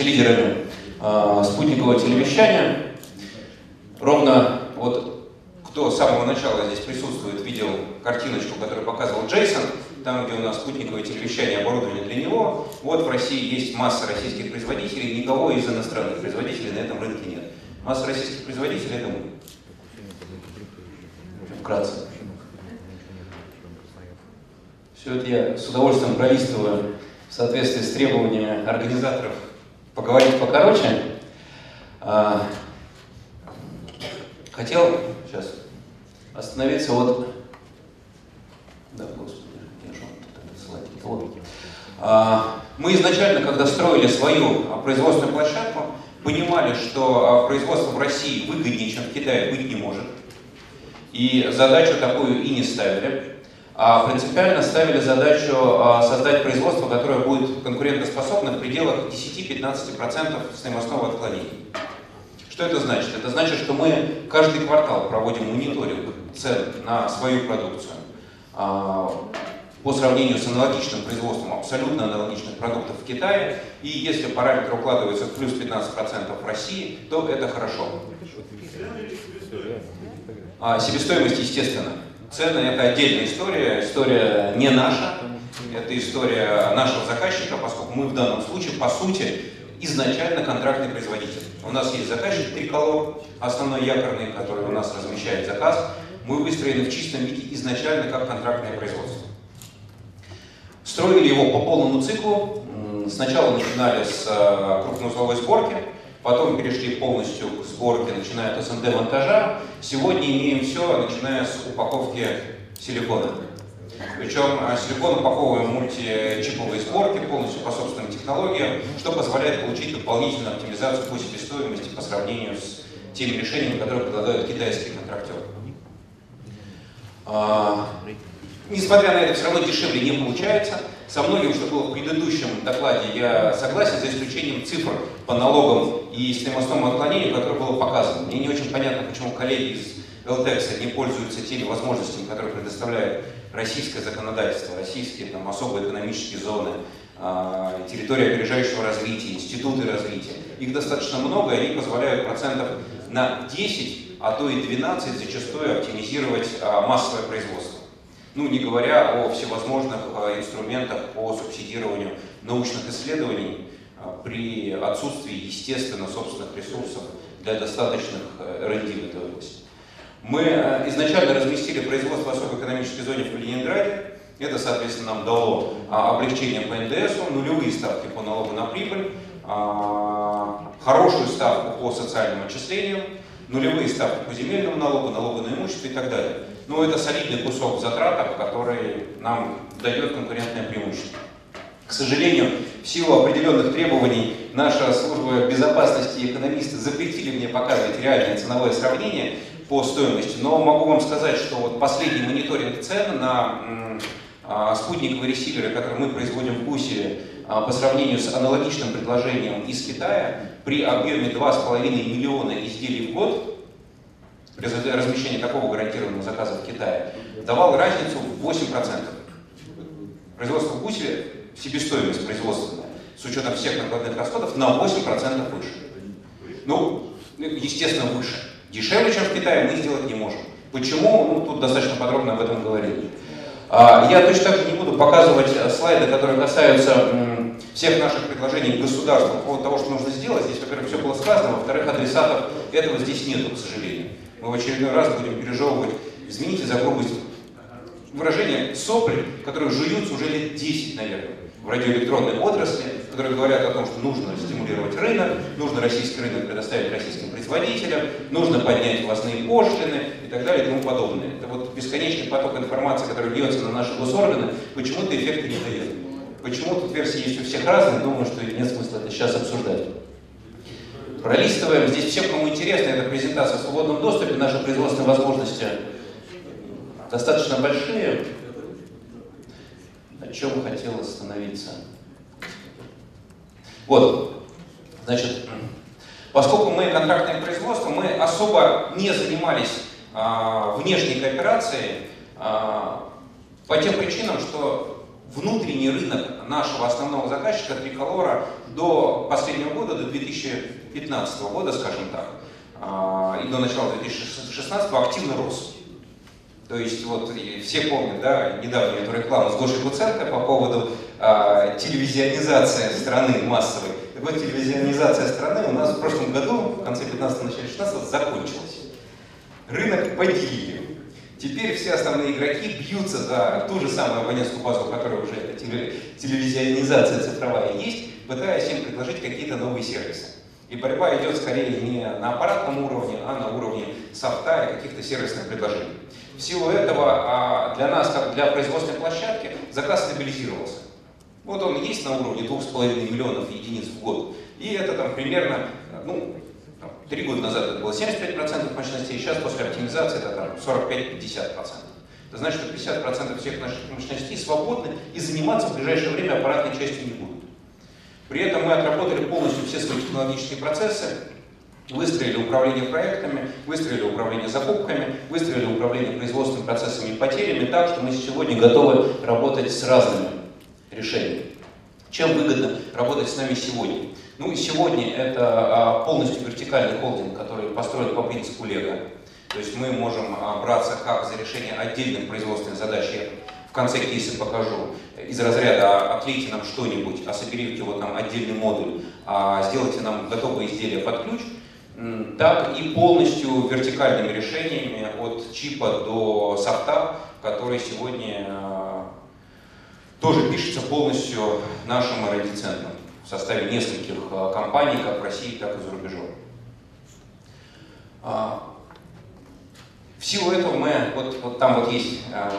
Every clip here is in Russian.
являемся лидерами э, спутникового телевещания. Ровно вот кто с самого начала здесь присутствует, видел картиночку, которую показывал Джейсон, там, где у нас спутниковое телевещание, оборудование для него. Вот в России есть масса российских производителей, никого из иностранных производителей на этом рынке нет. Масса российских производителей это мы. Вкратце. Все это я с удовольствием пролистываю в соответствии с требованиями организаторов поговорить покороче. А, хотел сейчас остановиться вот... Да, господи, я же вот этот слайд. Вот. А, мы изначально, когда строили свою производственную площадку, понимали, что а, производство в России выгоднее, чем в Китае, быть не может. И задачу такую и не ставили. А принципиально ставили задачу а, создать производство, которое будет конкурентоспособно в пределах 10-15% стоимостного отклонения. Что это значит? Это значит, что мы каждый квартал проводим мониторинг цен на свою продукцию а, по сравнению с аналогичным производством абсолютно аналогичных продуктов в Китае. И если параметр укладывается в плюс 15% в России, то это хорошо. А, себестоимость, естественно. Цены – это отдельная история, история не наша, это история нашего заказчика, поскольку мы в данном случае, по сути, изначально контрактный производитель. У нас есть заказчик Триколор, основной якорный, который у нас размещает заказ. Мы выстроены в чистом виде изначально как контрактное производство. Строили его по полному циклу. Сначала начинали с э, крупноузловой сборки, Потом перешли полностью к сборке, начиная от СНД-монтажа. Сегодня имеем все, начиная с упаковки силикона. Причем а, силикон упаковываем мультичиповые сборки полностью по собственным технологиям, что позволяет получить дополнительную оптимизацию по себестоимости по сравнению с теми решениями, которые предлагают китайские контрактеры. А, несмотря на это, все равно дешевле не получается. Со многим, что было в предыдущем докладе, я согласен, за исключением цифр по налогам и стоимостному отклонению, которое было показано. Мне не очень понятно, почему коллеги из LTEX не пользуются теми возможностями, которые предоставляет российское законодательство, российские там, особые экономические зоны, а, территория опережающего развития, институты развития. Их достаточно много, и они позволяют процентов на 10, а то и 12 зачастую оптимизировать а, массовое производство. Ну, не говоря о всевозможных э, инструментах по субсидированию научных исследований э, при отсутствии, естественно, собственных ресурсов для достаточных э, R&D в этой области. Мы изначально разместили производство в особой экономической зоне в Калининграде. Это, соответственно, нам дало а, облегчение по НДС, нулевые ставки по налогу на прибыль, а, хорошую ставку по социальным отчислениям, нулевые ставки по земельному налогу, налогу на имущество и так далее. Но это солидный кусок в затратах, который нам дает конкурентное преимущество. К сожалению, в силу определенных требований наша служба безопасности и экономисты запретили мне показывать реальное ценовое сравнение по стоимости, но могу вам сказать, что вот последний мониторинг цен на а, спутниковые ресиверы, которые мы производим в ГУСе, а, по сравнению с аналогичным предложением из Китая, при объеме 2,5 миллиона изделий в год, при размещении такого гарантированного заказа в Китае, давал разницу в 8%. Производство в ГУСе, себестоимость производственная, с учетом всех накладных расходов, на 8% выше. Ну, естественно, выше. Дешевле, чем в Китае, мы сделать не можем. Почему? Ну, тут достаточно подробно об этом говорили. А, я точно так же не буду показывать слайды, которые касаются всех наших предложений государству по поводу того, что нужно сделать. Здесь, во-первых, все было сказано, во-вторых, адресатов этого здесь нету, к сожалению. Мы в очередной раз будем пережевывать, извините за грубость, выражение сопли, которые жуются уже лет 10, наверное, в радиоэлектронной отрасли, которые говорят о том, что нужно стимулировать рынок, нужно российский рынок предоставить российским производителям, нужно поднять властные пошлины и так далее и тому подобное. Это вот бесконечный поток информации, который льется на наши госорганы, почему-то эффекта не дает. Почему тут версии есть у всех разные, думаю, что нет смысла это сейчас обсуждать. Пролистываем. Здесь всем, кому интересно, эта презентация в свободном доступе, наши производственные возможности достаточно большие. На чем хотел остановиться? Вот, значит, поскольку мы контрактное производство, мы особо не занимались а, внешней кооперацией а, по тем причинам, что внутренний рынок нашего основного заказчика Триколора до последнего года, до 2015 года, скажем так, а, и до начала 2016 активно рос. То есть вот все помнят, да, недавно эту рекламу с Гошей Куценко по поводу э, телевизионизации страны массовой. Так вот, телевизионизация страны у нас в прошлом году, в конце 15 начале 16 закончилась. Рынок поделили. Теперь все основные игроки бьются за ту же самую абонентскую базу, у которой уже эта телевизионизация цифровая есть, пытаясь им предложить какие-то новые сервисы. И борьба идет скорее не на аппаратном уровне, а на уровне софта и каких-то сервисных предложений. В силу этого а, для нас, как для производственной площадки, заказ стабилизировался. Вот он есть на уровне 2,5 миллионов единиц в год. И это там примерно, ну, три года назад это было 75% мощностей, сейчас после оптимизации это там 45-50%. Это значит, что 50% всех наших мощностей свободны и заниматься в ближайшее время аппаратной частью не будут. При этом мы отработали полностью все свои технологические процессы, Выстроили управление проектами, выстроили управление закупками, выстроили управление производственными процессами и потерями так, что мы сегодня готовы работать с разными решениями. Чем выгодно работать с нами сегодня? Ну, сегодня это а, полностью вертикальный холдинг, который построен по принципу Лего. То есть мы можем а, браться как за решение отдельных производственных задач, я в конце кейса покажу, из разряда «А, «отлейте нам что-нибудь, а соберите вот нам отдельный модуль, а сделайте нам готовое изделие под ключ», так и полностью вертикальными решениями от чипа до софта, который сегодня тоже пишется полностью нашим R&D центром в составе нескольких э, компаний, как в России, так и за рубежом. А, в силу этого мы, вот, вот там вот есть э,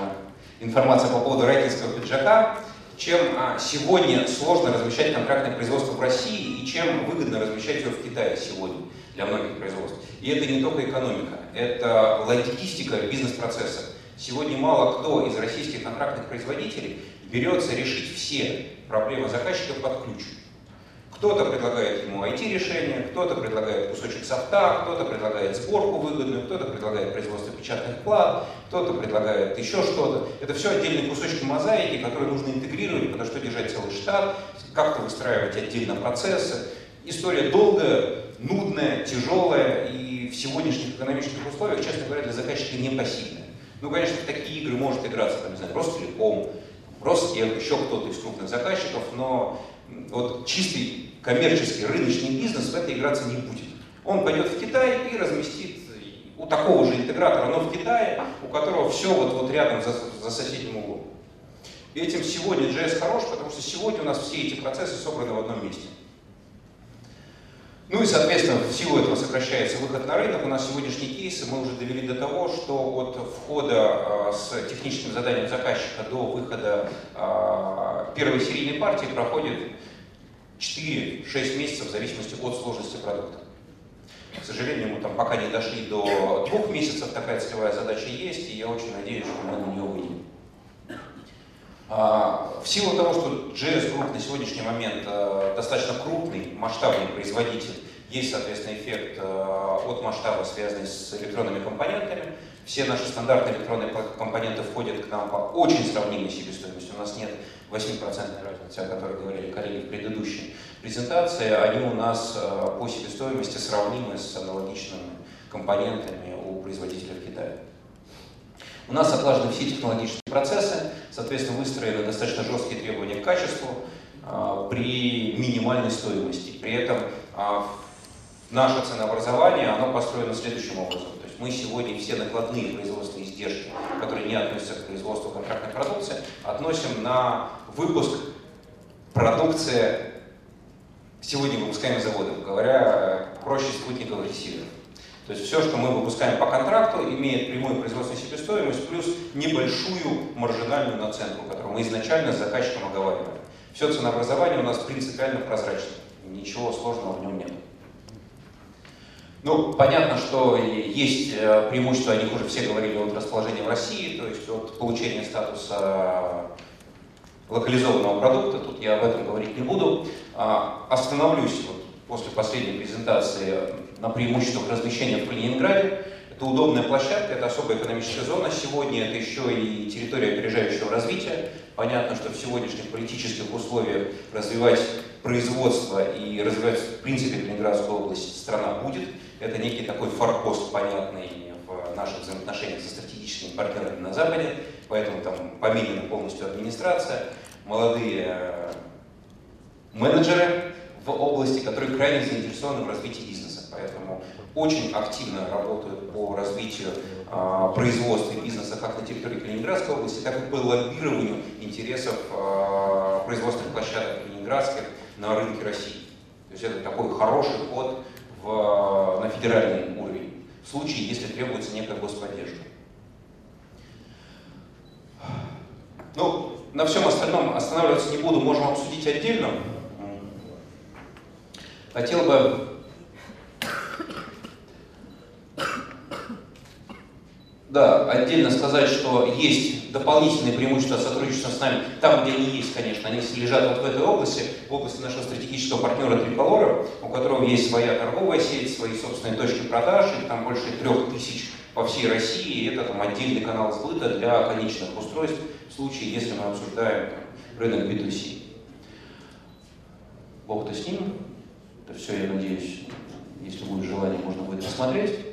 информация по поводу райкинского пиджака, чем сегодня сложно размещать контрактное производство в России и чем выгодно размещать его в Китае сегодня для многих производств. И это не только экономика, это логистика бизнес-процесса. Сегодня мало кто из российских контрактных производителей берется решить все проблемы заказчика под ключ. Кто-то предлагает ему IT-решение, кто-то предлагает кусочек софта, кто-то предлагает сборку выгодную, кто-то предлагает производство печатных плат, кто-то предлагает еще что-то. Это все отдельные кусочки мозаики, которые нужно интегрировать, потому что держать целый штат, как-то выстраивать отдельно процессы. История долгая, нудная, тяжелая и в сегодняшних экономических условиях, честно говоря, для заказчика непосильная. Ну, конечно, в такие игры может играться, там, не знаю, Ростелеком, Ростех, еще кто-то из крупных заказчиков, но вот чистый коммерческий рыночный бизнес в это играться не будет. Он пойдет в Китай и разместит у такого же интегратора, но в Китае, у которого все вот, вот рядом за, за соседним углом. И этим сегодня JS хорош, потому что сегодня у нас все эти процессы собраны в одном месте. Ну и, соответственно, в силу этого сокращается выход на рынок. У нас сегодняшние кейсы мы уже довели до того, что от входа э, с техническим заданием заказчика до выхода э, первой серийной партии проходит 4-6 месяцев в зависимости от сложности продукта. К сожалению, мы там пока не дошли до двух месяцев, такая целевая задача есть, и я очень надеюсь, что мы на нее выйдем. А, в силу того, что JS Group на сегодняшний момент э, достаточно крупный, масштабный производитель, есть, соответственно, эффект э, от масштаба, связанный с электронными компонентами. Все наши стандартные электронные компоненты входят к нам по очень сравнимой себестоимости. У нас нет 8% разницы, о которой говорили коллеги в предыдущей презентации. Они у нас э, по себестоимости сравнимы с аналогичными компонентами у производителя в Китае. У нас отлажены все технологические процессы, соответственно, выстроены достаточно жесткие требования к качеству а, при минимальной стоимости. При этом а, наше ценообразование, оно построено следующим образом. То есть мы сегодня все накладные производственные издержки, которые не относятся к производству контрактной продукции, относим на выпуск продукции сегодня выпускаемых заводов, говоря проще спутниковых ресиверов. То есть все, что мы выпускаем по контракту, имеет прямую производственную себестоимость плюс небольшую маржинальную наценку, которую мы изначально с заказчиком оговариваем. Все ценообразование у нас принципиально прозрачно, ничего сложного в нем нет. Ну, понятно, что есть э, преимущества, о них уже все говорили, от расположения в России, то есть от получения статуса локализованного продукта, тут я об этом говорить не буду. А, остановлюсь вот после последней презентации на преимуществах размещения в Калининграде. Это удобная площадка, это особая экономическая зона сегодня, это еще и территория опережающего развития. Понятно, что в сегодняшних политических условиях развивать производство и развивать в принципе Калининградскую область страна будет. Это некий такой форпост понятный в наших взаимоотношениях со стратегическими партнерами на Западе, поэтому там поменена полностью администрация, молодые э, менеджеры в области, которые крайне заинтересованы в развитии бизнеса. Поэтому очень активно работают по развитию э, производства и бизнеса как на территории Калининградской области, так и по лоббированию интересов э, производственных площадок калининградских на рынке России. То есть это такой хороший ход в, на федеральный уровень, в случае, если требуется некая господдержка. Ну, на всем остальном останавливаться не буду, можем обсудить отдельно. Хотел бы Да, отдельно сказать, что есть дополнительные преимущества сотрудничества с нами, там, где они есть, конечно, они лежат вот в этой области, в области нашего стратегического партнера Триколора, у которого есть своя торговая сеть, свои собственные точки продаж, там больше трех тысяч по всей России, и это там отдельный канал сбыта для конечных устройств, в случае, если мы обсуждаем там, рынок B2C. Бог-то с ним, это все, я надеюсь, если будет желание, можно будет посмотреть.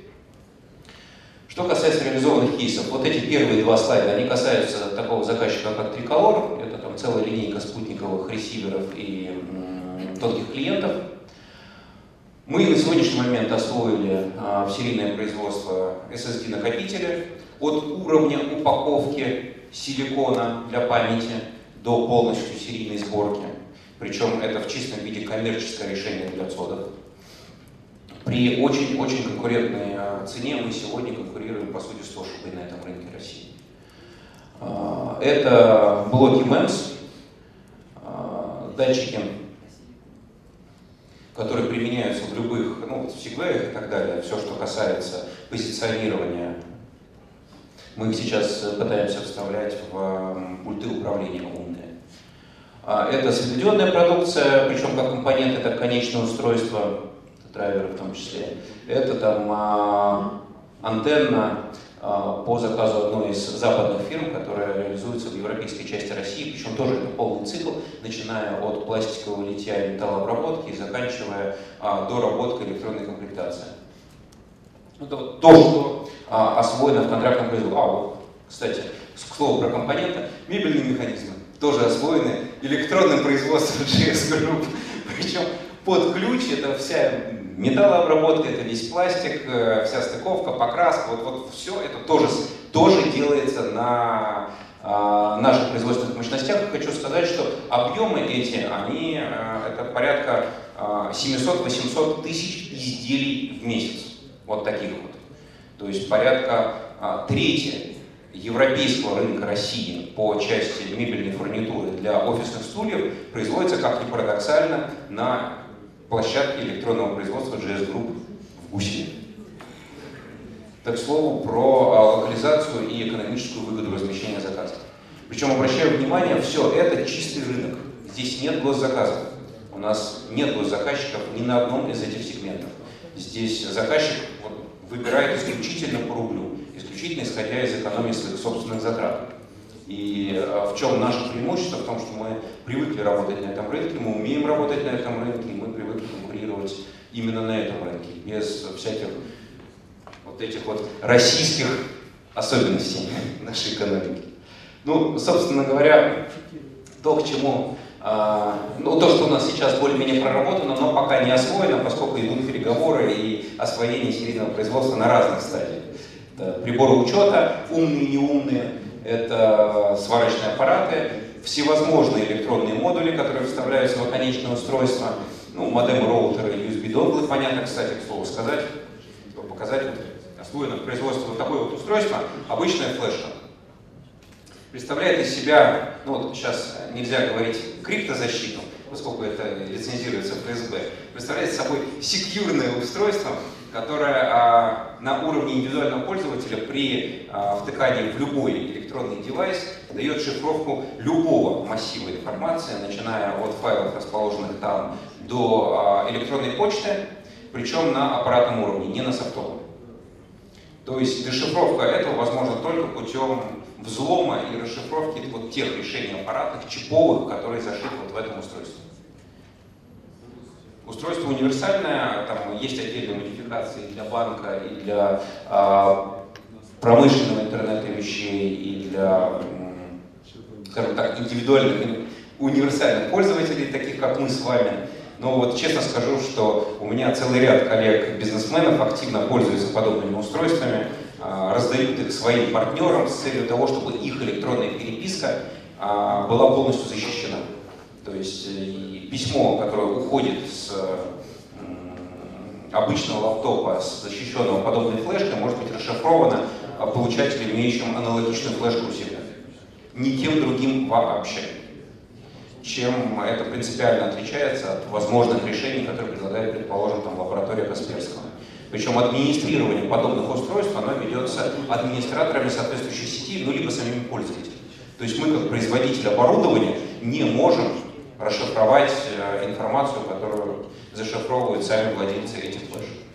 Что касается реализованных кейсов, вот эти первые два слайда, они касаются такого заказчика, как Триколор. Это там целая линейка спутниковых ресиверов и тонких клиентов. Мы на сегодняшний момент освоили а, в серийное производство SSD-накопители от уровня упаковки силикона для памяти до полностью серийной сборки. Причем это в чистом виде коммерческое решение для цодов. При очень-очень конкурентной а, цене мы сегодня конкурируем, по сути, с Тошибой на этом рынке России. А, это блоки MEMS, а, датчики, которые применяются в любых, ну, в Segway и так далее, все, что касается позиционирования. Мы их сейчас пытаемся вставлять в пульты управления умные. Это светодиодная продукция, причем как компонент, это конечное устройство драйверы в том числе. Это там а, антенна а, по заказу одной из западных фирм, которая реализуется в европейской части России, причем тоже это полный цикл, начиная от пластикового литья и металлообработки и заканчивая а, доработкой электронной комплектации. Это вот то, что а, освоено в контрактном производстве. А, вот, кстати, к слову про компоненты, мебельные механизмы тоже освоены электронным производством GS Group. Причем под ключ это вся металлообработка, это весь пластик, э, вся стыковка, покраска, вот, вот все это тоже, тоже делается на э, наших производственных мощностях. Хочу сказать, что объемы эти, они, э, это порядка э, 700-800 тысяч изделий в месяц. Вот таких вот. То есть порядка э, трети европейского рынка России по части мебельной фурнитуры для офисных стульев производится, как ни парадоксально, на площадки электронного производства GS Group в Гусине. Так, к слову, про а, локализацию и экономическую выгоду размещения заказа. Причем, обращаю внимание, все это чистый рынок. Здесь нет госзаказов. У нас нет госзаказчиков ни на одном из этих сегментов. Здесь заказчик вот, выбирает исключительно по рублю, исключительно исходя из экономии своих собственных затрат. И а, в чем наше преимущество? В том, что мы привыкли работать на этом рынке, мы умеем работать на этом рынке, и мы привыкли конкурировать именно на этом рынке, без всяких вот этих вот российских особенностей нашей экономики. Ну, собственно говоря, то, к чему, э, ну, то, что у нас сейчас более-менее проработано, но пока не освоено, поскольку идут переговоры и освоение серийного производства на разных стадиях. Это приборы учета, умные и неумные, это сварочные аппараты, всевозможные электронные модули, которые вставляются в конечное устройство, ну, модемы, роутеры, USB донглы, понятно, кстати, к слову сказать, показать, вот, освоено производство вот такое вот устройство, обычная флешка. Представляет из себя, ну вот сейчас нельзя говорить криптозащиту, поскольку это лицензируется ФСБ, представляет собой секьюрное устройство, которая а, на уровне индивидуального пользователя при а, втыкании в любой электронный девайс дает шифровку любого массива информации, начиная от файлов, расположенных там, до а, электронной почты, причем на аппаратном уровне, не на софтовом. То есть дешифровка этого возможна только путем взлома и расшифровки вот тех решений аппаратных, чиповых, которые зашиты вот в этом устройстве. Устройство универсальное, там есть отдельные модификации для банка и для э, промышленного интернета вещей, и для, скажем так, индивидуальных, универсальных пользователей, таких как мы с вами. Но вот честно скажу, что у меня целый ряд коллег-бизнесменов активно пользуются подобными устройствами, э, раздают их своим партнерам с целью того, чтобы их электронная переписка э, была полностью защищена. То есть э, письмо, которое уходит с обычного лаптопа, с защищенного подобной флешкой, может быть расшифровано получателем, имеющим аналогичную флешку у себя. Тем другим вообще. Чем это принципиально отличается от возможных решений, которые предлагает, предположим, там, лаборатория Касперского. Причем администрирование подобных устройств, оно ведется администраторами соответствующей сети, ну либо самими пользователями. То есть мы, как производитель оборудования, не можем расшифровать э, информацию, которую зашифровывают сами владельцы этих флешек.